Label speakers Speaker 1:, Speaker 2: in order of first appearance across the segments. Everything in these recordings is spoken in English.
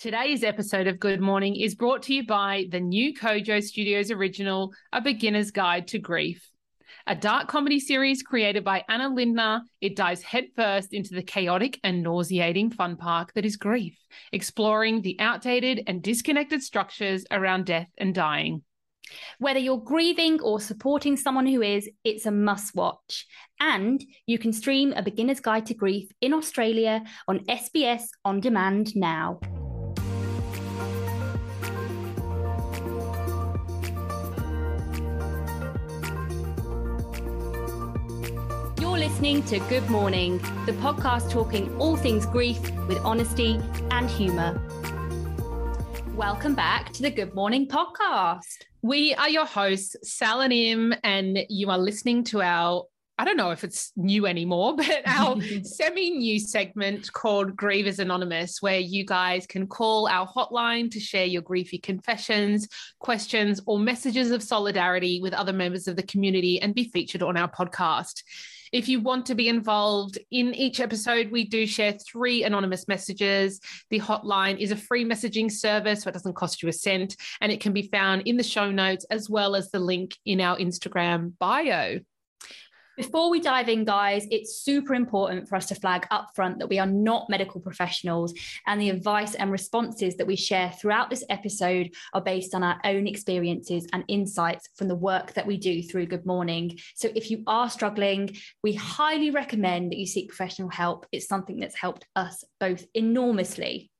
Speaker 1: Today's episode of Good Mourning is brought to you by the new Kojo Studios original, A Beginner's Guide to Grief. A dark comedy series created by Anna Lindner, it dives headfirst into the chaotic and nauseating fun park that is grief, exploring the outdated and disconnected structures around death and dying.
Speaker 2: Whether you're grieving or supporting someone who is, it's a must watch. And you can stream A Beginner's Guide to Grief in Australia on SBS On Demand now. Listening to Good Mourning, the podcast talking all things grief with honesty and humour. Welcome back to the Good Mourning podcast.
Speaker 1: We are your hosts, Sal and Im, and you are listening to our I don't know if it's new anymore, but our semi new segment called Grievers Anonymous, where you guys can call our hotline to share your griefy confessions, questions, or messages of solidarity with other members of the community and be featured on our podcast. If you want to be involved in each episode, we do share three anonymous messages. The hotline is a free messaging service, so it doesn't cost you a cent, and it can be found in the show notes as well as the link in our Instagram bio.
Speaker 2: Before we dive in, guys, it's super important for us to flag up front that we are not medical professionals and the advice and responses that we share throughout this episode are based on our own experiences and insights from the work that we do through Good Mourning. So if you are struggling, we highly recommend that you seek professional help. It's something that's helped us both enormously.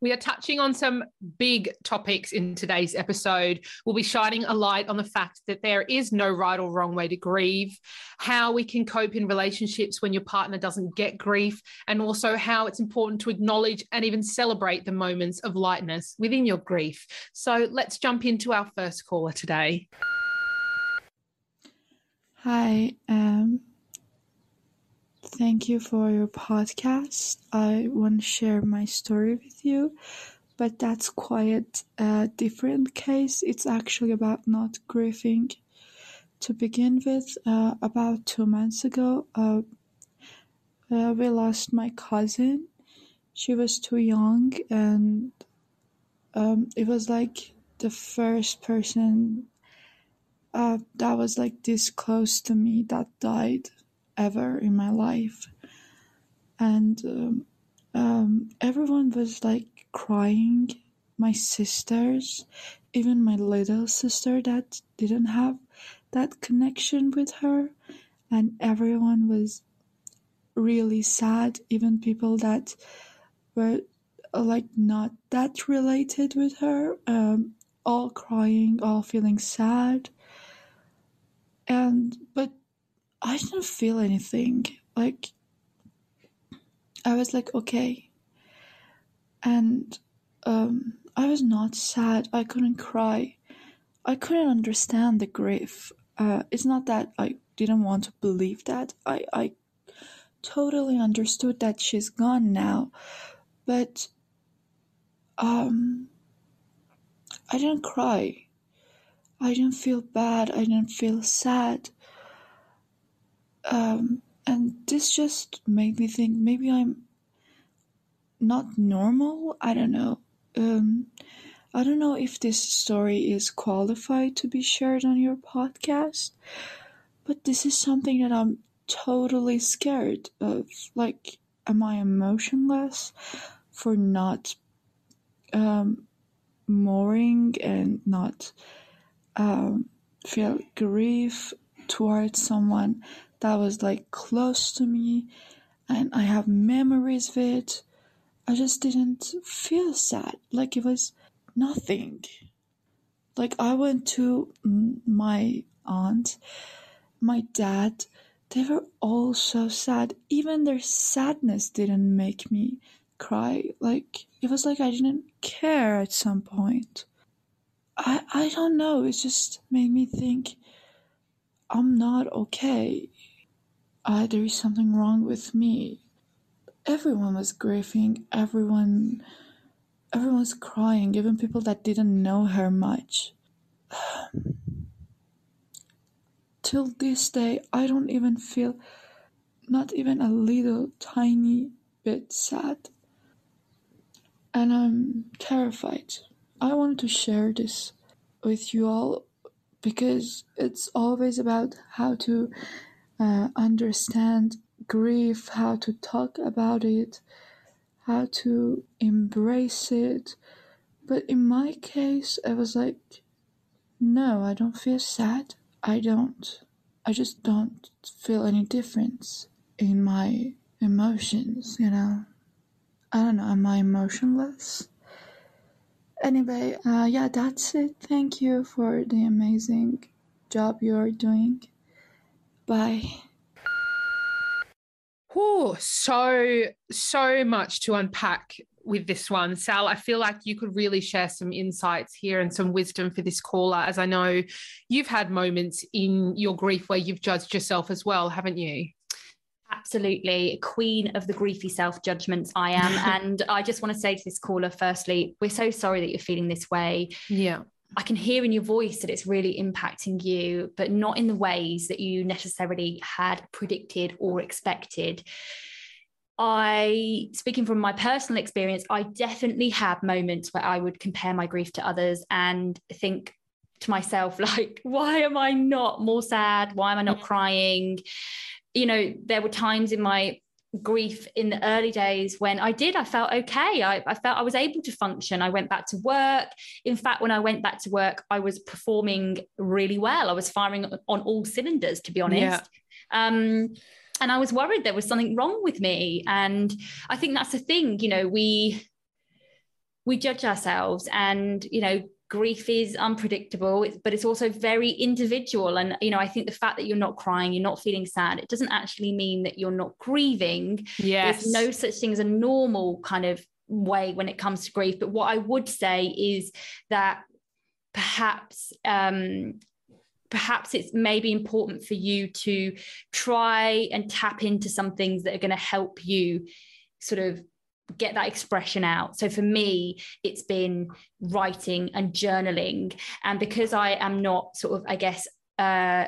Speaker 1: We are touching on some big topics in today's episode. We'll be shining a light on the fact that there is no right or wrong way to grieve, how we can cope in relationships when your partner doesn't get grief, and also how it's important to acknowledge and even celebrate the moments of lightness within your grief. So let's jump into our first caller today.
Speaker 3: Hi, um, Thank you for your podcast. I want to share my story with you, but that's quite a different case. It's actually about not grieving. To begin with, uh, about two months ago, uh, uh, we lost my cousin. She was too young, and um, it was like the first person uh, that was like this close to me that died ever in my life. And um, um, everyone was like crying. My sisters, even my little sister that didn't have that connection with her, and everyone was really sad. Even people that were like not that related with her, um, all crying, all feeling sad. And but I didn't feel anything. Like, I was like, okay. And um, I was not sad. I couldn't cry. I couldn't understand the grief. Uh, it's not that I didn't want to believe that. I, I totally understood that she's gone now. But um, I didn't cry. I didn't feel bad. I didn't feel sad. Um, and this just made me think maybe I'm not normal. I don't know. Um, I don't know if this story is qualified to be shared on your podcast, but this is something that I'm totally scared of. Like, am I emotionless for not um, mourning and not um, feel grief towards someone that was like close to me and I have memories of it. I just didn't feel sad. Like it was nothing. Like I went to my aunt, my dad, they were all so sad. Even their sadness didn't make me cry. Like it was like I didn't care at some point. I I don't know, it just made me think I'm not okay uh, there is something wrong with me. Everyone was grieving, everyone everyone's crying, even people that didn't know her much. Till this day, I don't even feel not even a little tiny bit sad. and I'm terrified. I wanted to share this with you all because it's always about how to understand grief, how to talk about it, how to embrace it. But in my case, I was like, no, I don't feel sad. I don't. I just don't feel any difference in my emotions, you know. I don't know, am I emotionless? Anyway, uh, yeah, that's it. Thank you for the amazing job you're doing. Bye.
Speaker 1: Oh, so, so much to unpack with this one. Sal, I feel like you could really share some insights here and some wisdom for this caller, as I know you've had moments in your grief where you've judged yourself as well, haven't you?
Speaker 2: Absolutely, queen of the griefy self judgments, I am. and I just want to say to this caller, firstly, we're so sorry that you're feeling this way.
Speaker 1: Yeah.
Speaker 2: I can hear in your voice that it's really impacting you, but not in the ways that you necessarily had predicted or expected. I, speaking from my personal experience, I definitely had moments where I would compare my grief to others and think to myself, like, why am I not more sad? Why am I not mm. crying? You know, there were times in my grief in the early days when I did, I felt okay. I, I, felt I was able to function. I went back to work. In fact, when I went back to work, I was performing really well. I was firing on all cylinders, to be honest. Yeah. Um, and I was worried there was something wrong with me. And I think that's the thing, you know, we we judge ourselves and you know grief is unpredictable but it's also very individual. And you know i think the fact that you're not crying you're not feeling sad it doesn't actually mean that you're not grieving.
Speaker 1: Yes
Speaker 2: there's no such thing as a normal kind of way when it comes to grief. But what i would say is that perhaps um perhaps it's maybe important for you to try and tap into some things that are going to help you sort of get that expression out. So for me, it's been writing and journaling. And because I am not sort of, I guess, uh,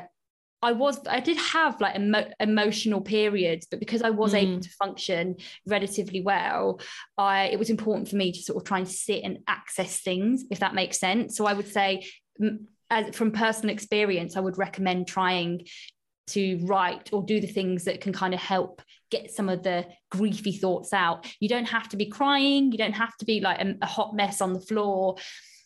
Speaker 2: I was I did have like emo- emotional periods, but because I was mm. able to function relatively well, I it was important for me to sort of try and sit and access things, if that makes sense. So I would say as from personal experience, I would recommend trying to write or do the things that can kind of help get some of the griefy thoughts out. You don't have to be crying, you don't have to be like a, a hot mess on the floor,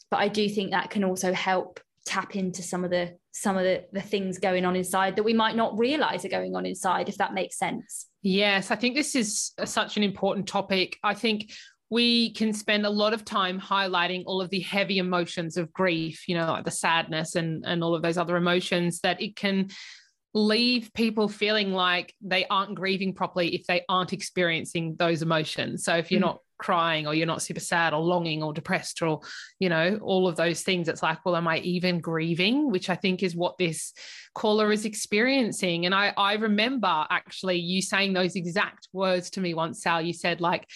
Speaker 2: but I do think that can also help tap into some of the some of the, the things going on inside that we might not realize are going on inside if that makes sense.
Speaker 1: Yes i think this is such an important topic. I think we can spend a lot of time highlighting all of the heavy emotions of grief, you know, like the sadness and, and all of those other emotions that it can leave people feeling like they aren't grieving properly if they aren't experiencing those emotions. So if you're mm. not crying or you're not super sad or longing or depressed or you know all of those things it's like well am i even grieving which i think is what this caller is experiencing and i i remember actually you saying those exact words to me once sal you said like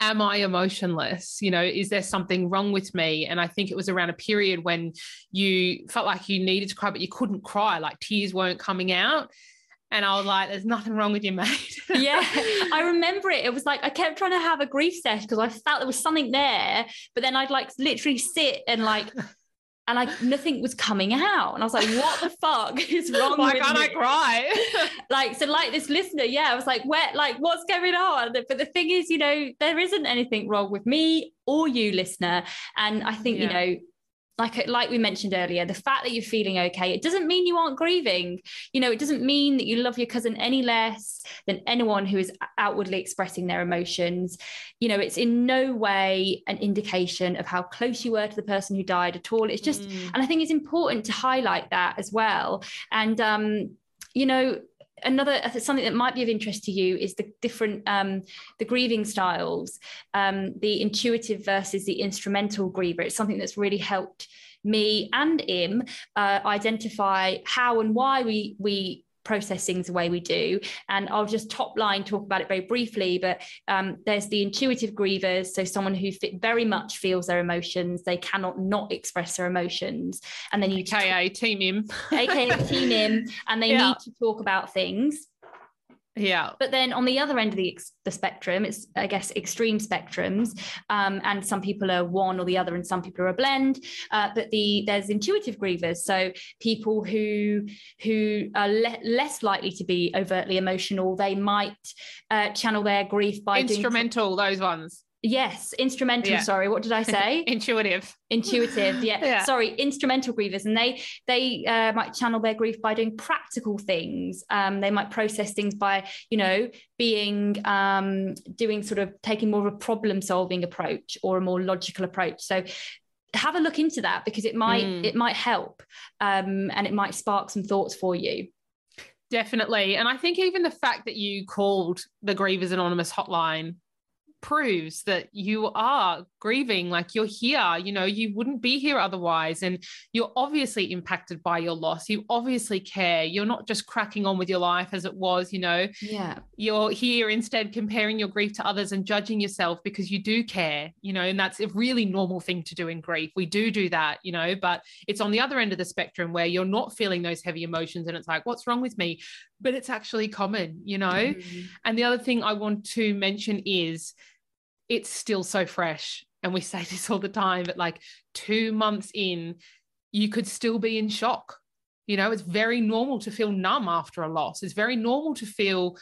Speaker 1: am I emotionless? You know, is there something wrong with me? And I think it was around a period when you felt like you needed to cry, but you couldn't cry, like tears weren't coming out. And I was like, there's nothing wrong with you, mate.
Speaker 2: yeah. I remember it. It was like I kept trying to have a grief session because I felt there was something there. But then I'd like literally sit and like and like nothing was coming out. And I was like, what the fuck is wrong with you?
Speaker 1: Why can't me? I cry?
Speaker 2: like, so like this listener, yeah, I was like, where, like, what's going on? But the thing is, you know, there isn't anything wrong with me or you, listener. And I think, yeah. you know, like like we mentioned earlier the fact that you're feeling okay it doesn't mean you aren't grieving. You know it doesn't mean that you love your cousin any less than anyone who is outwardly expressing their emotions. You know it's in no way an indication of how close you were to the person who died at all. It's just mm. and i think it's important to highlight that as well. And um you know another something that might be of interest to you is the different um, the grieving styles um, the intuitive versus the instrumental griever. It's something that's really helped me and im uh, identify how and why we we process things the way we do. And I'll just top line talk about it very briefly. But um, there's the intuitive grievers, so someone who fit very much feels their emotions. They cannot not express their emotions, and then you
Speaker 1: AKA
Speaker 2: talk,
Speaker 1: team im,
Speaker 2: AKA team im, and they yeah. need to talk about things
Speaker 1: Yeah.
Speaker 2: But then on the other end of the, the spectrum, it's, I guess, extreme spectrums. Um, and some people are one or the other, and some people are a blend. Uh, but the there's intuitive grievers. So people who who are le- less likely to be overtly emotional, they might uh, channel their grief by
Speaker 1: instrumental, doing... those ones.
Speaker 2: Yes, instrumental. Yeah. Sorry, what did I say?
Speaker 1: Intuitive.
Speaker 2: Intuitive. Yeah. yeah. Sorry, instrumental grievers, and they they uh, might channel their grief by doing practical things. Um, they might process things by you know being um, doing sort of taking more of a problem solving approach or a more logical approach. So have a look into that because it might mm. it might help um, and it might spark some thoughts for you.
Speaker 1: Definitely, and I think even the fact that you called the Grievers Anonymous hotline proves that you are grieving like you're here you know you wouldn't be here otherwise and you're obviously impacted by your loss. You obviously care. You're not just cracking on with your life as it was you know.
Speaker 2: Yeah.
Speaker 1: You're here instead comparing your grief to others and judging yourself because you do care you know and that's a really normal thing to do in grief. We do do that you know but it's on the other end of the spectrum where you're not feeling those heavy emotions and it's like what's wrong with me? But it's actually common you know? Mm-hmm. and the other thing i want to mention is it's still so fresh. And we say this all the time, but like two months in, you could still be in shock. You know, it's very normal to feel numb after a loss. It's very normal to feel,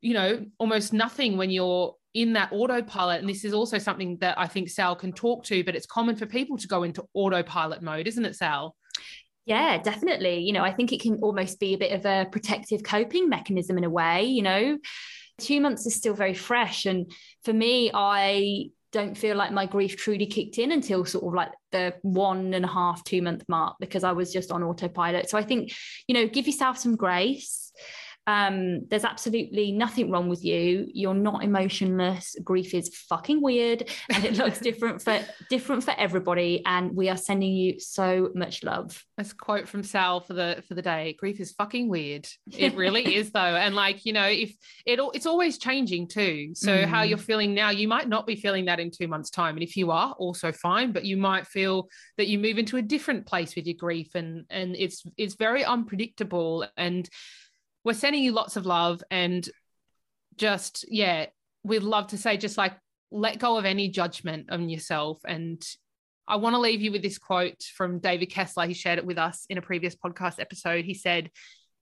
Speaker 1: you know, almost nothing when you're in that autopilot. And this is also something that I think Sal can talk to, but it's common for people to go into autopilot mode, isn't it, Sal?
Speaker 2: Yeah, definitely. You know, I think it can almost be a bit of a protective coping mechanism in a way, you know two months is still very fresh. And for me, I don't feel like my grief truly kicked in until sort of like the one and a half, two month mark because I was just on autopilot. So I think, you know, give yourself some grace um, there's absolutely nothing wrong with you. You're not emotionless. Grief is fucking weird and it looks different for different for everybody. And we are sending you so much love.
Speaker 1: That's a quote from Sal for the for the day. Grief is fucking weird. It really is though. And like, you know, if it it's always changing too. So mm. how you're feeling now, you might not be feeling that in two months' time. And if you are, also fine, but you might feel that you move into a different place with your grief and and it's it's very unpredictable and we're sending you lots of love and just yeah we'd love to say just like let go of any judgment on yourself. And i want to leave you with this quote from david kessler. He shared it with us in a previous podcast episode. He said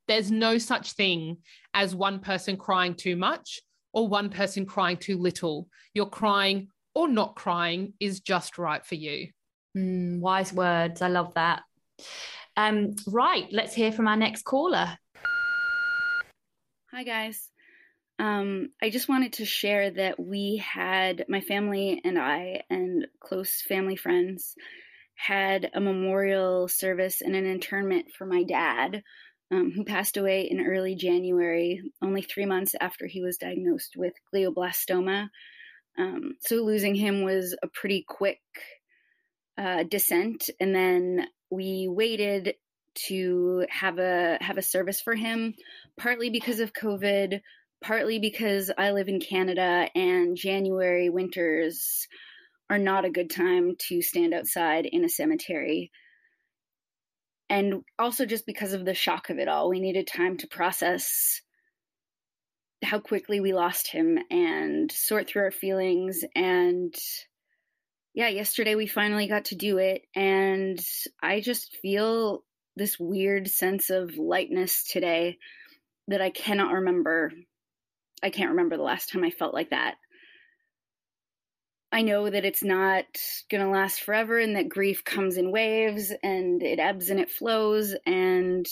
Speaker 1: there's no such thing as one person crying too much or one person crying too little. Your crying or not crying is just right for you.
Speaker 2: Mm, wise words. I love that. Um, right let's hear from our next caller
Speaker 4: Hi, guys. Um, I just wanted to share that we had, my family and I, and close family friends, had a memorial service and an internment for my dad, um, who passed away in early January, only three months after he was diagnosed with glioblastoma. Um, so losing him was a pretty quick uh, descent. And then we waited to have a have a service for him partly because of covid partly because i live in canada and january winters are not a good time to stand outside in a cemetery. And also just because of the shock of it all we needed time to process how quickly we lost him and sort through our feelings. And yeah yesterday we finally got to do it and i just feel this weird sense of lightness today that I cannot remember. I can't remember the last time I felt like that. I know that it's not going to last forever and that grief comes in waves and it ebbs and it flows. And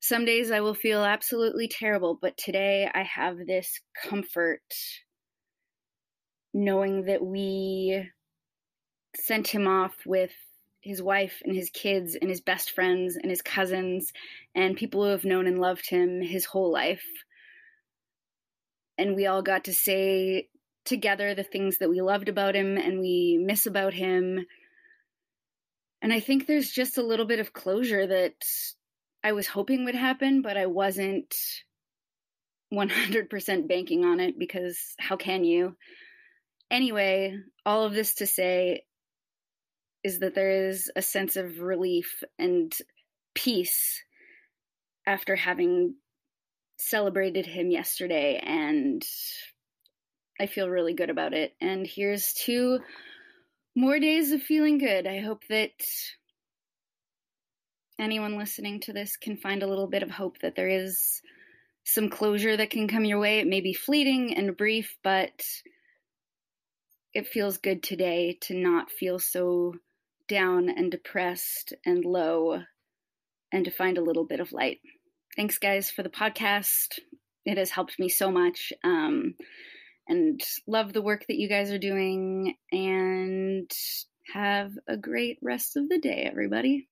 Speaker 4: some days I will feel absolutely terrible, but today I have this comfort knowing that we sent him off with his wife and his kids and his best friends and his cousins and people who have known and loved him his whole life. And we all got to say together the things that we loved about him and we miss about him. And I think there's just a little bit of closure that I was hoping would happen, but I wasn't 100% banking on it because how can you? Anyway, all of this to say, is that there is a sense of relief and peace after having celebrated him yesterday and I feel really good about it. And here's two more days of feeling good. I hope that anyone listening to this can find a little bit of hope that there is some closure that can come your way. It may be fleeting and brief, but it feels good today to not feel so down and depressed and low and to find a little bit of light. Thanks, guys, for the podcast. It has helped me so much. Um, and love the work that you guys are doing. And have a great rest of the day, everybody.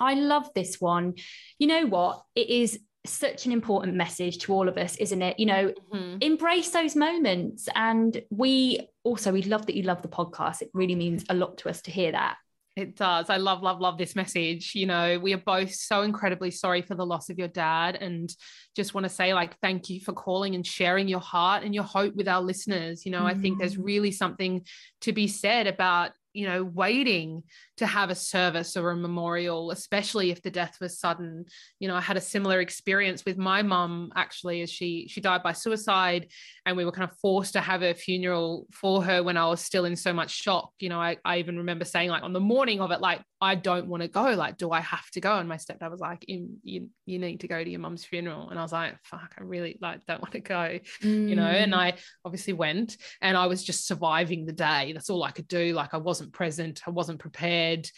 Speaker 2: I love this one. You know what? It is such an important message to all of us, isn't it? You know, mm-hmm. embrace those moments. And we also, we love that you love the podcast. It really means a lot to us to hear that.
Speaker 1: It does. I love, love, love this message. You know, we are both so incredibly sorry for the loss of your dad and just want to say, like, thank you for calling and sharing your heart and your hope with our listeners. You know, mm. I think there's mm. really something to be said about you know, waiting to have a service or a memorial, especially if the death was sudden. You know, I had a similar experience with my mum actually, as she she died by suicide, and we were kind of forced to have a funeral for her when I was still in so much shock. You know, I, I even remember saying like on the morning of it, like I don't want to go. Like, do I have to go? And my stepdad was like, you you need to go to your mum's funeral, and I was like, fuck, I really like don't want to go. Mm. You know, and mm. I obviously went, and I was just surviving the day. That's all I could do. Like I wasn't present, I wasn't prepared.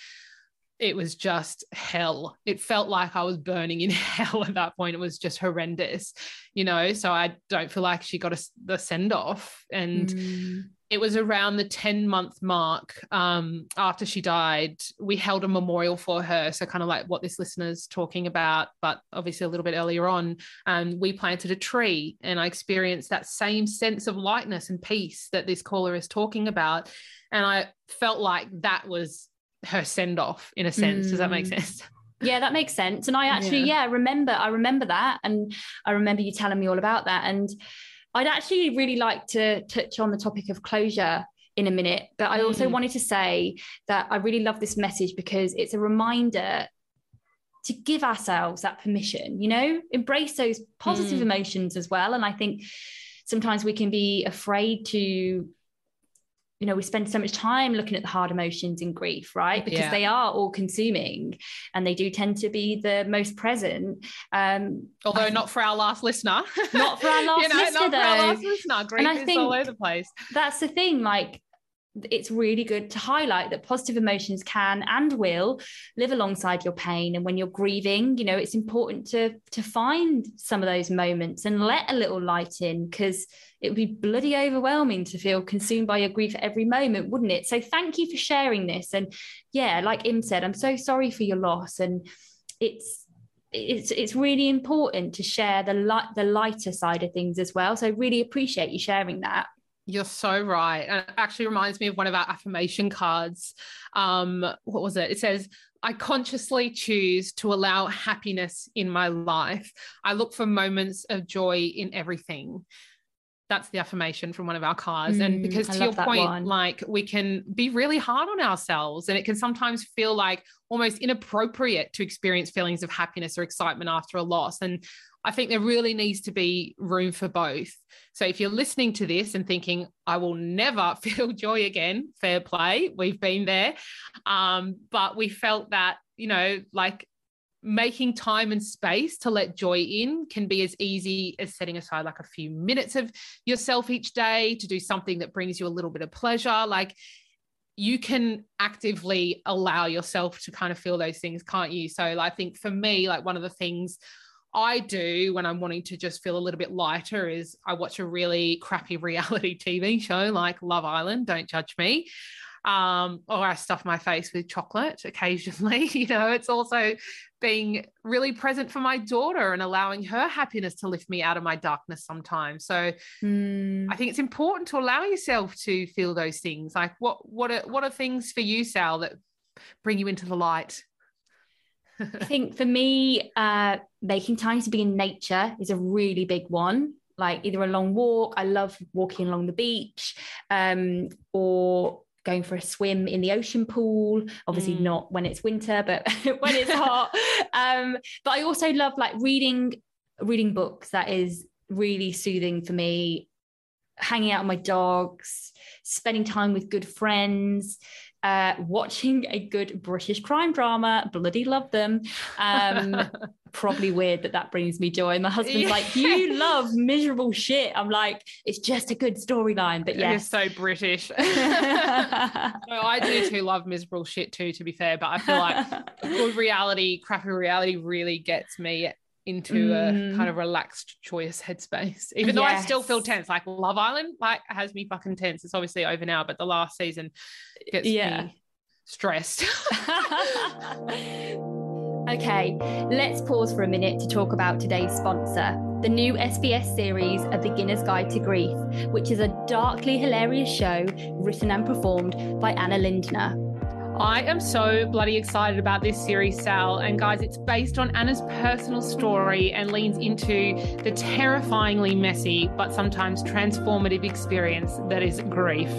Speaker 1: It was just hell. It felt like I was burning in hell at that point. It was just horrendous, you know. So I don't feel like she got a, the send off. And mm. it was around the 10 month mark um, after she died. We held a memorial for her. So, kind of like what this listener's talking about, but obviously a little bit earlier on. Um, we planted a tree and I experienced that same sense of lightness and peace that this caller is talking about and I felt like that was her send off in a sense. Mm. Does that make mm. sense?
Speaker 2: Yeah, that makes sense. And I actually, yeah. yeah, remember, I remember that. And I remember you telling me all about that. And I'd actually really like to touch on the topic of closure in a minute. But I also mm. wanted to say that I really love this message because it's a reminder to give ourselves that permission, you know, embrace those positive mm. emotions as well. And I think sometimes we can be afraid to you know we spend so much time looking at the hard emotions in grief right because yeah. they are all consuming and they do tend to be the most present um
Speaker 1: although not for our last listener
Speaker 2: not for our last you know, listener not though. for our last
Speaker 1: listener grief and I is think all over the place
Speaker 2: that's the thing like it's really good to highlight that positive emotions can and will live alongside your pain. And when you're grieving you know it's important to to find some of those moments and let a little light in because it would be bloody overwhelming to feel consumed by your grief at every moment wouldn't it? So thank you for sharing this. And yeah like im said i'm so sorry for your loss. And it's it's it's really important to share the light the lighter side of things as well. So I really appreciate you sharing that
Speaker 1: you're so right. And it actually reminds me of one of our affirmation cards. Um, what was it? It says, I consciously choose to allow happiness in my life. I look for moments of joy in everything. That's the affirmation from one of our cards. Mm, and because to your point, one. like we can be really hard on ourselves, and it can sometimes feel like almost inappropriate to experience feelings of happiness or excitement after a loss. And I think there really needs to be room for both. So if you're listening to this and thinking, I will never feel joy again, fair play, we've been there. Um, but we felt that, you know, like making time and space to let joy in can be as easy as setting aside like a few minutes of yourself each day to do something that brings you a little bit of pleasure. Like, you can actively allow yourself to kind of feel those things, can't you? So I think for me, like one of the things I do when I'm wanting to just feel a little bit lighter is I watch a really crappy reality TV show like Love Island. Don't judge me. Um, or I stuff my face with chocolate occasionally. you know, it's also being really present for my daughter and allowing her happiness to lift me out of my darkness sometimes. So mm. I think it's important to allow yourself to feel those things. Like what what are what are things for you, Sal, that bring you into the light?
Speaker 2: I think for me, uh, making time to be in nature is a really big one. Like either a long walk, I love walking along the beach, um, or going for a swim in the ocean pool. Obviously, mm. not when it's winter, but when it's hot. Um, but I also love like reading reading books that is really soothing for me hanging out with my dogs spending time with good friends uh, watching a good British crime drama. Bloody love them. Um, probably weird that that brings me joy. My husband's yeah. like, "You love miserable shit." I'm like, "It's just a good storyline." But yeah,
Speaker 1: you're so British. no, I do too. Love miserable shit too. To be fair, but I feel like good reality, crappy reality, really gets me into mm. a kind of relaxed, joyous headspace. Even yes. though I still feel tense, like Love Island, like has me fucking tense. It's obviously over now, but the last season gets yeah. me stressed.
Speaker 2: okay, let's pause for a minute to talk about today's sponsor. The new SBS series, A Beginner's Guide to Grief, which is a darkly hilarious show written and performed by Anna Lindner.
Speaker 1: I am so bloody excited about this series, Sal. And guys, it's based on Anna's personal story and leans into the terrifyingly messy but sometimes transformative experience that is grief.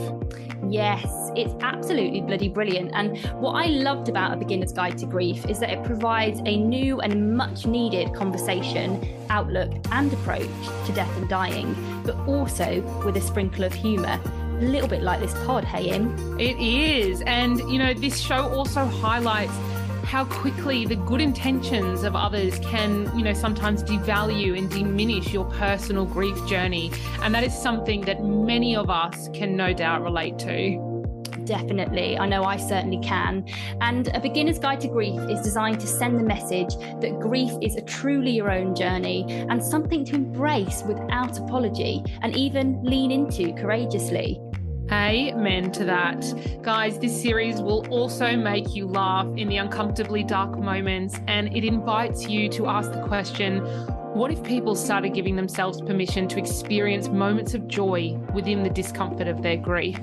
Speaker 2: Yes, it's absolutely bloody brilliant. And what I loved about A Beginner's Guide to Grief is that it provides a new and much needed conversation, outlook, and approach to death and dying, but also with a sprinkle of humour little bit like this pod, hey, Im?
Speaker 1: It is. And, you know, this show also highlights how quickly the good intentions of others can, you know, sometimes devalue and diminish your personal grief journey. And that is something that many of us can no doubt relate to.
Speaker 2: Definitely. I know I certainly can. And A Beginner's Guide to Grief is designed to send the message that grief is a truly your own journey and something to embrace without apology and even lean into courageously.
Speaker 1: Amen to that. Guys, this series will also make you laugh in the uncomfortably dark moments, and it invites you to ask the question what if people started giving themselves permission to experience moments of joy within the discomfort of their grief?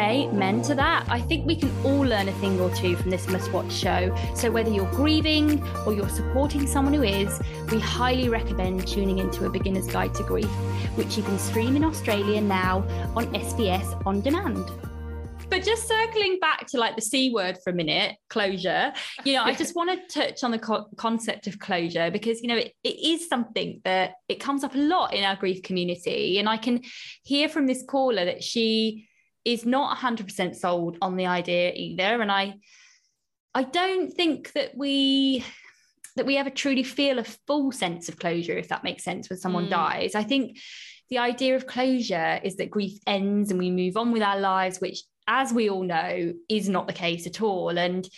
Speaker 2: Amen to that. I think we can all learn a thing or two from this must watch show. So, whether you're grieving or you're supporting someone who is, we highly recommend tuning into A Beginner's Guide to Grief, which you can stream in Australia now on SBS On Demand. But just circling back to like the C word for a minute, closure, you know, I just want to touch on the co- concept of closure because, you know, it, it is something that it comes up a lot in our grief community. And I can hear from this caller that she is not 100% sold on the idea either. And i i don't think that we that we ever truly feel a full sense of closure if that makes sense when someone mm. dies. I think the idea of closure is that grief ends and we move on with our lives which as we all know is not the case at all. And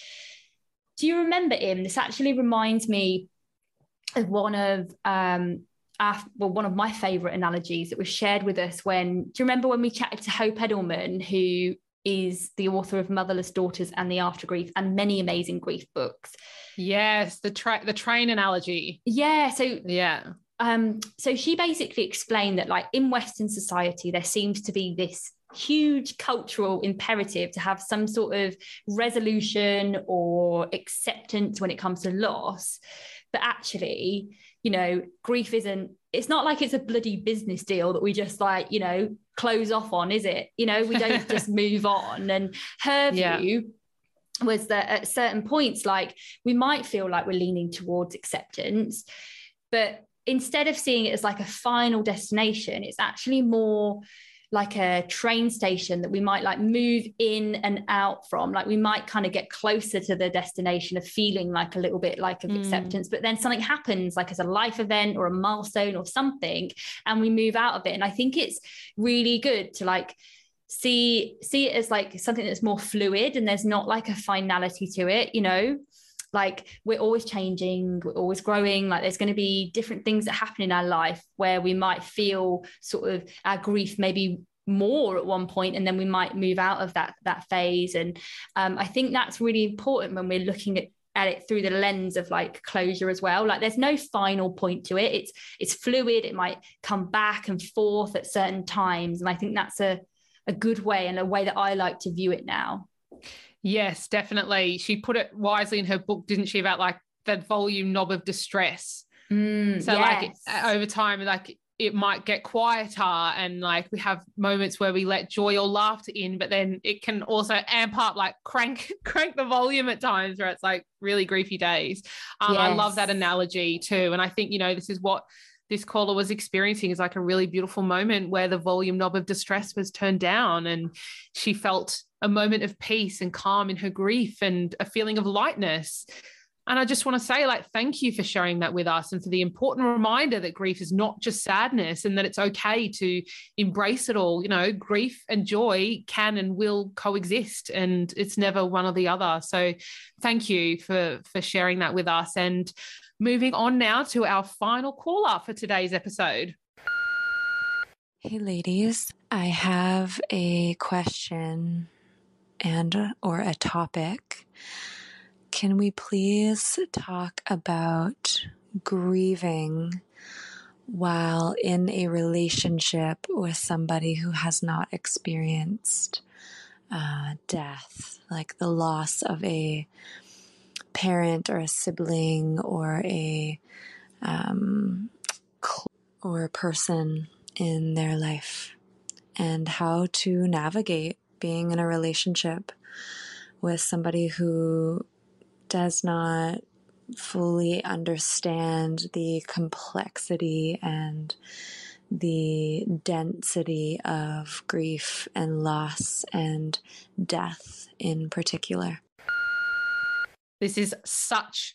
Speaker 2: do you remember him this actually reminds me of one of um, our, well, one of my favorite analogies that was shared with us when, do you remember when we chatted to Hope Edelman, who is the author of Motherless Daughters and the After Grief and many amazing grief books?
Speaker 1: Yes, the tra- the train analogy.
Speaker 2: Yeah. So
Speaker 1: yeah.
Speaker 2: Um, so she basically explained that like in Western society, there seems to be this huge cultural imperative to have some sort of resolution or acceptance when it comes to loss. But actually, you know, grief isn't, it's not like it's a bloody business deal that we just like, you know, close off on, is it? You know, we don't just move on. And her view, yeah was that at certain points like we might feel like we're leaning towards acceptance but instead of seeing it as like a final destination it's actually more like a train station that we might like move in and out from. Like we might kind of get closer to the destination of feeling like a little bit like of mm. acceptance but then something happens like as a life event or a milestone or something and we move out of it. And i think it's really good to like see see it as like something that's more fluid and there's not like a finality to it you know like we're always changing we're always growing. Like there's going to be different things that happen in our life where we might feel sort of our grief maybe more at one point and then we might move out of that that phase. And um, i think that's really important when we're looking at at it through the lens of like closure as well. Like there's no final point to it. It's it's fluid. It might come back and forth at certain times. And i think that's a a good way and a way that i like to view it now
Speaker 1: Yes, definitely. She put it wisely in her book, didn't she, about like the volume knob of distress.
Speaker 2: Mm,
Speaker 1: so
Speaker 2: yes.
Speaker 1: like over time, like it might get quieter and like we have moments where we let joy or laughter in but then it can also amp up like crank crank the volume at times where it's like really griefy days um, yes. i love that analogy too and i think you know this is what this caller was experiencing is like a really beautiful moment where the volume knob of distress was turned down and she felt a moment of peace and calm in her grief and a feeling of lightness and I just want to say, like, thank you for sharing that with us and for the important reminder that grief is not just sadness and that it's okay to embrace it all. You know, grief and joy can and will coexist and it's never one or the other. So thank you for for sharing that with us. And moving on now to our final caller for today's episode.
Speaker 5: Hey ladies, I have a question and or a topic can we please talk about grieving while in a relationship with somebody who has not experienced uh, death, like the loss of a parent or a sibling or a um, or a person in their life, and how to navigate being in a relationship with somebody who does not fully understand the complexity and the density of grief and loss and death in particular.
Speaker 1: This is such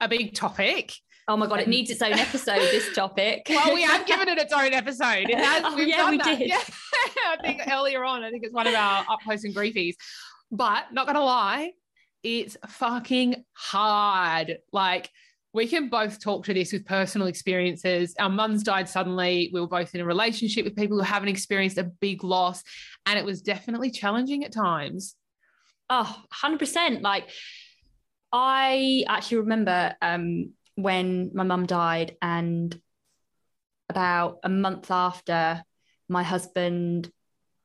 Speaker 1: a big topic.
Speaker 2: Oh my god, it needs its own episode. this topic.
Speaker 1: well, we have given it its own episode. It has.
Speaker 2: Oh, yeah, we that. did. Yeah.
Speaker 1: I think earlier on, I think it's one of our up close and griefies. But not gonna lie, it's fucking hard. Like, we can both talk to this with personal experiences. Our mums died suddenly. We were both in a relationship with people who haven't experienced a big loss. And it was definitely challenging at times.
Speaker 2: Oh, 100%. Like, I actually remember um, when my mum died, and about a month after, my husband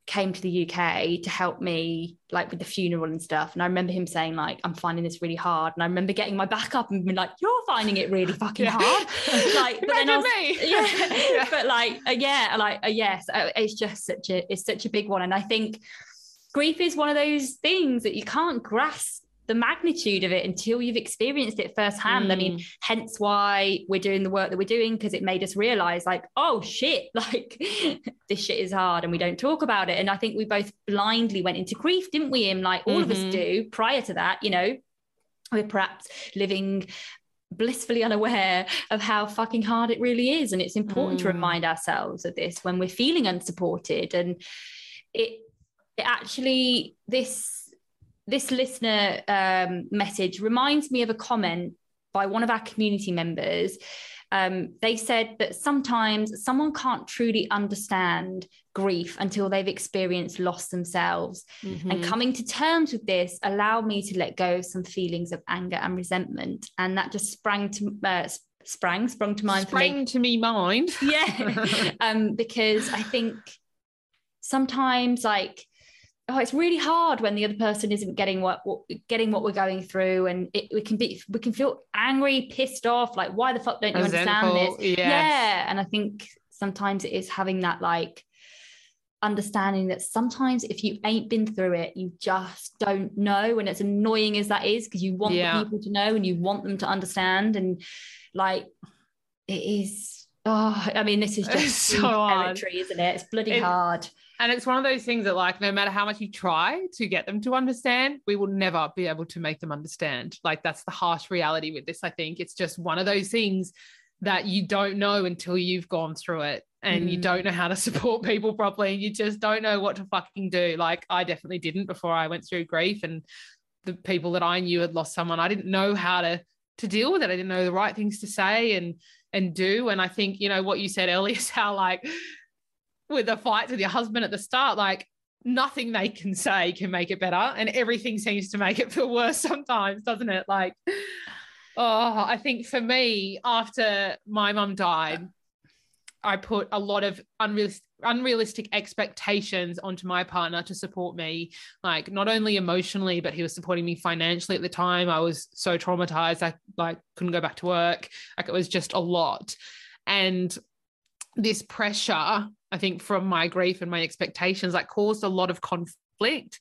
Speaker 2: came to the UK to help me like with the funeral and stuff. And I remember him saying like, I'm finding this really hard. And I remember getting my back up and being like, you're finding it really fucking yeah. hard.
Speaker 1: like, but then I was, me.
Speaker 2: Yeah, yeah. but like, uh, yeah, like, uh, yes, uh, it's just such a, it's such a big one. And I think grief is one of those things that you can't grasp the magnitude of it until you've experienced it firsthand. Mm. I mean, mm. hence why we're doing the work that we're doing because it made us realize, like, oh shit, like this shit is hard and we don't talk about it. And I think we both blindly went into grief, didn't we? And like all mm-hmm. of us mm-hmm. do prior to that, you know, we're perhaps living blissfully unaware of how fucking hard it really is. And it's important mm. to remind ourselves of this when we're feeling unsupported. And it, it actually, this this listener um, message reminds me of a comment by one of our community members. Um, they said that sometimes someone can't truly understand grief until they've experienced loss themselves. Mm-hmm. And coming to terms with this allowed me to let go of some feelings of anger and resentment. And that just sprang to uh, sprang sprung to mind
Speaker 1: sprang to me mind
Speaker 2: yeah um because i think sometimes like oh it's really hard when the other person isn't getting what, what getting what we're going through and it, we can be we can feel angry pissed off like why the fuck don't you understand this yes. yeah and i think sometimes it is having that like understanding that sometimes if you ain't been through it you just don't know and it's annoying as that is because you want yeah. people to know and you want them to understand, and like it is oh i mean this is just so territory isn't it it's bloody it, hard
Speaker 1: and it's one of those things that, like, no matter how much you try to get them to understand, we will never be able to make them understand. Like, that's the harsh reality with this. I think it's just one of those things that you don't know until you've gone through it and mm. you don't know how to support people properly. And you just don't know what to fucking do. Like, I definitely didn't before I went through grief. And the people that I knew had lost someone, I didn't know how to to deal with it. I didn't know the right things to say and and do. And I think, you know, what you said earlier is how like with a fight with your husband at the start, like nothing they can say can make it better. And everything seems to make it feel worse sometimes, doesn't it? Like, oh, I think for me, after my mum died, I put a lot of unrealistic, unrealistic expectations onto my partner to support me, like not only emotionally, but he was supporting me financially at the time. I was so traumatized, I like couldn't go back to work. Like it was just a lot. And this pressure, I think, from my grief and my expectations, like caused a lot of conflict.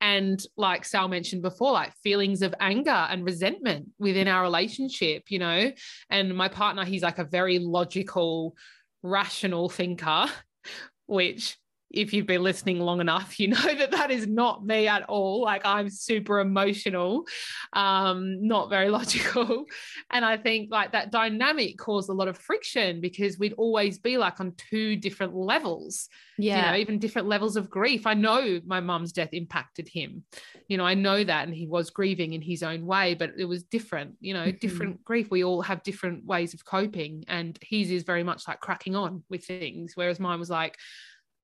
Speaker 1: And like Sal mentioned before, like feelings of anger and resentment within our relationship, you know. And my partner, he's like a very logical, rational thinker, which if you've been listening long enough, you know that that is not me at all. Like I'm super emotional, um, not very logical. And I think like that dynamic caused a lot of friction because we'd always be like on two different levels. Yeah. You know, even different levels of grief. I know my mum's death impacted him. You know, I know that. And he was grieving in his own way, but it was different, you know, mm-hmm. different grief. We all have different ways of coping. And his is very much like cracking on with things. Whereas mine was like,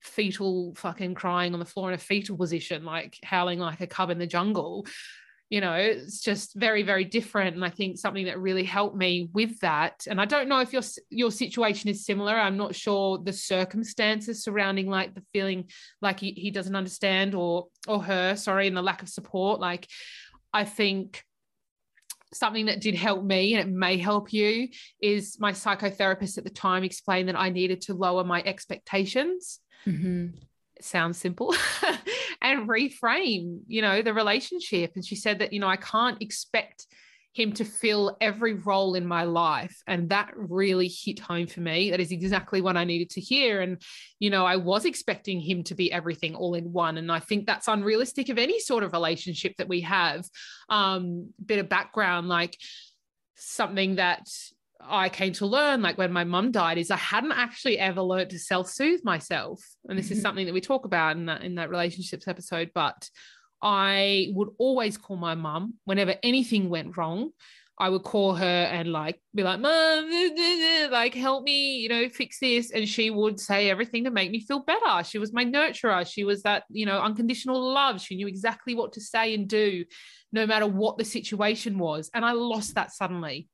Speaker 1: fetal fucking crying on the floor in a fetal position, like howling like a cub in the jungle. You know, it's just very, very different. And I think something that really helped me with that. And I don't know if your your situation is similar. I'm not sure the circumstances surrounding like the feeling like he, he doesn't understand or or her, sorry, and the lack of support. Like I think something that did help me and it may help you is my psychotherapist at the time explained that I needed to lower my expectations Mm-hmm. Sounds simple. and reframe, you know, the relationship. And she said that, you know, I can't expect him to fill every role in my life. And that really hit home for me. That is exactly what I needed to hear. And, you know, I was expecting him to be everything all in one. And I think that's unrealistic of any sort of relationship that we have. Um, bit of background, like something that I came to learn, like when my mum died, is I hadn't actually ever learned to self soothe myself. And this mm-hmm. is something that we talk about in that, in that relationships episode. But I would always call my mum whenever anything went wrong. I would call her and like be like, Mom, like help me, you know, fix this. And she would say everything to make me feel better. She was my nurturer. She was that, you know, unconditional love. She knew exactly what to say and do, no matter what the situation was. And I lost that suddenly.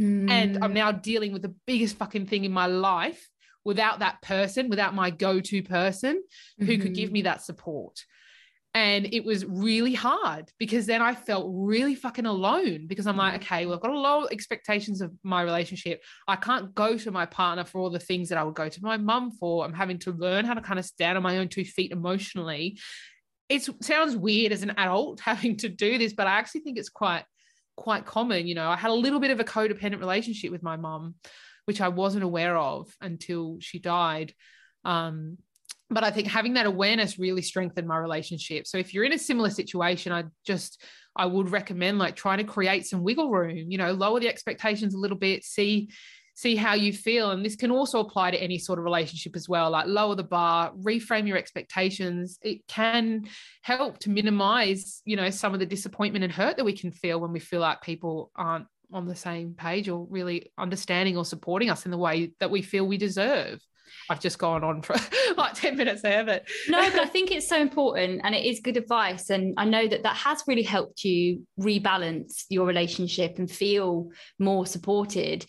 Speaker 1: Mm. And I'm mm. now dealing with the biggest fucking thing in my life without that person, without my go to person who mm-hmm. could give me mm-hmm. that support. And it was really hard because then I felt really fucking alone because I'm like, mm. okay, well, I've got a lot of expectations of my relationship. I can't go to my partner for all the things that I would go to my mum for. I'm having to learn how to kind of stand on my own two feet emotionally. It sounds weird as an adult having to do this, but I actually think it's quite quite common. You know, I had a little bit of a codependent relationship with my mum, which I wasn't aware of until she died. Um, but I think having that awareness really strengthened my relationship. So if you're in a similar situation, I just I would recommend like trying to create some wiggle room, you know, lower the expectations a little bit, see see how you feel. And this can also apply to any sort of relationship as well. Like lower the bar, reframe your expectations. It can help to minimize, you know, some of the disappointment and hurt that we can feel when we feel like people aren't on the same page or really understanding or supporting us in the way that we feel we deserve. I've just gone on for like 10 minutes there, but
Speaker 2: no, but I think it's so important and it is good advice. And I know that that has really helped you rebalance your relationship and feel more supported.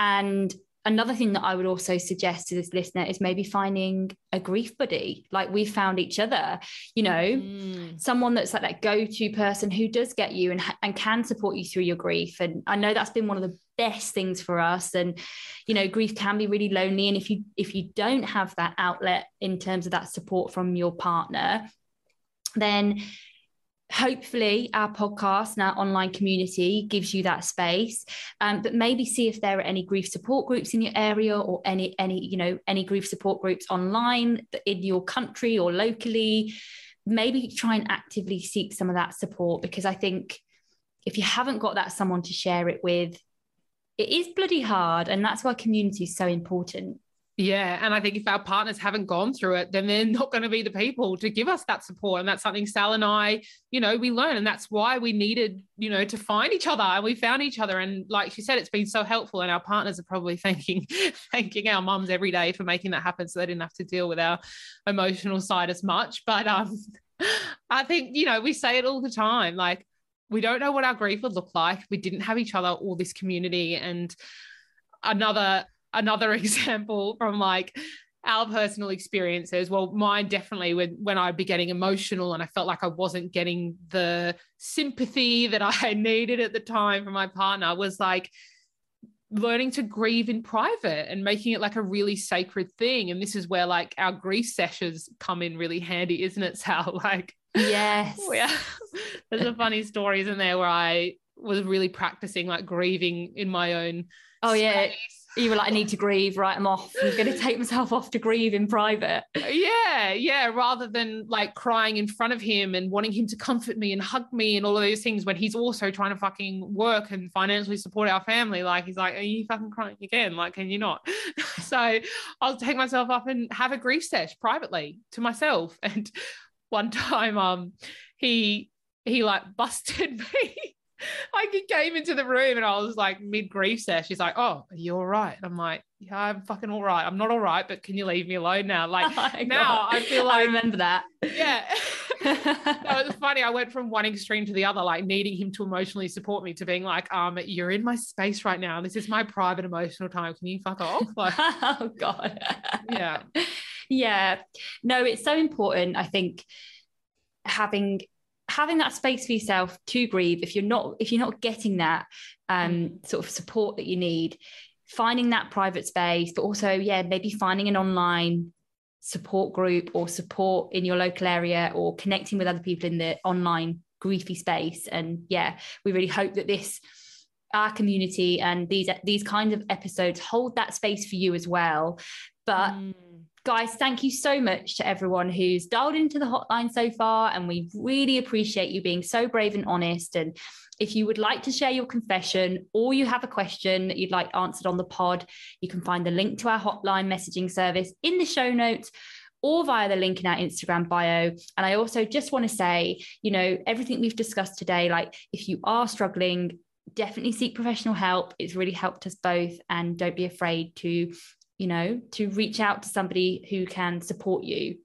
Speaker 2: And another thing that I would also suggest to this listener is maybe finding a grief buddy, like we found each other, you know, mm. someone that's like that go to person who does get you and, and can support you through your grief. And I know that's been one of the best things for us and you know grief can be really lonely and if you if you don't have that outlet in terms of that support from your partner then hopefully our podcast and our online community gives you that space. Um, but maybe see if there are any grief support groups in your area or any any you know any grief support groups online in your country or locally. Maybe try and actively seek some of that support because i think if you haven't got that someone to share it with it is bloody hard. And that's why community is so important
Speaker 1: yeah. And I think if our partners haven't gone through it, then they're not going to be the people to give us that support. And that's something Sal and I, you know, we learn. And that's why we needed, you know, to find each other. And we found each other. And like she said, it's been so helpful. And our partners are probably thanking, thanking our mums every day for making that happen. So they didn't have to deal with our emotional side as much. But um, I think, you know, we say it all the time. Like, we don't know what our grief would look like. We didn't have each other or this community. And another another example from like our personal experiences well mine definitely when when i'd be getting emotional and i felt like i wasn't getting the sympathy that i needed at the time from my partner was like learning to grieve in private and making it like a really sacred thing. And this is where like our grief sessions come in really handy, isn't it, Sal? Like,
Speaker 2: yes.
Speaker 1: Yeah. There's a funny story, isn't there, where I was really practicing like grieving in my own.
Speaker 2: Oh,
Speaker 1: space.
Speaker 2: yeah you were like, I need to grieve, right? I'm off. I'm going to take myself off to grieve in private.
Speaker 1: Yeah, yeah. Rather than like crying in front of him and wanting him to comfort me and hug me and all of those things when he's also trying to fucking work and financially support our family. Like he's like, Are you fucking crying again? Like, can you not? so I'll take myself up and have a grief sesh privately to myself. And one time, um, he he like busted me like he came into the room and I was like mid grief sesh. She's like, "Oh, are you all right?" I'm like, "Yeah, I'm fucking all right. I'm not all right, but can you leave me alone now?" Like oh now, God. I feel like
Speaker 2: I remember that.
Speaker 1: Yeah, that was funny. I went from one extreme to the other, like needing him to emotionally support me, to being like, "Um, you're in my space right now. This is my private emotional time. Can you fuck off?" Like,
Speaker 2: oh God.
Speaker 1: yeah,
Speaker 2: yeah. No, it's so important. I think having having that space for yourself to grieve if you're not if you're not getting that um, mm. sort of support that you need finding that private space but also yeah maybe finding an online support group or support in your local area or connecting with other people in the online griefy space. And yeah we really hope that this our community and these these kinds of episodes hold that space for you as well. But mm guys, thank you so much to everyone who's dialed into the hotline so far. And we really appreciate you being so brave and honest. And if you would like to share your confession or you have a question that you'd like answered on the pod, you can find the link to our hotline messaging service in the show notes or via the link in our Instagram bio. And I also just want to say, you know, everything we've discussed today, like if you are struggling, definitely seek professional help. It's really helped us both. And don't be afraid to you know, to reach out to somebody who can support you.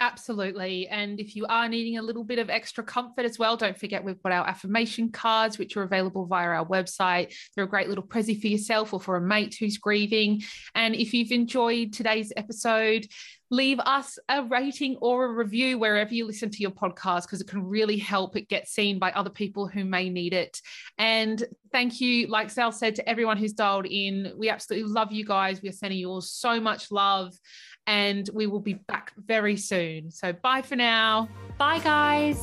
Speaker 1: Absolutely. And if you are needing a little bit of extra comfort as well, don't forget we've got our affirmation cards, which are available via our website. They're a great little prezi for yourself or for a mate who's grieving. And if you've enjoyed today's episode, leave us a rating or a review wherever you listen to your podcast because it can really help it get seen by other people who may need it. And thank you, like Sal said, to everyone who's dialed in. We absolutely love you guys. We are sending you all so much love and we will be back very soon. So bye for now.
Speaker 2: Bye, guys.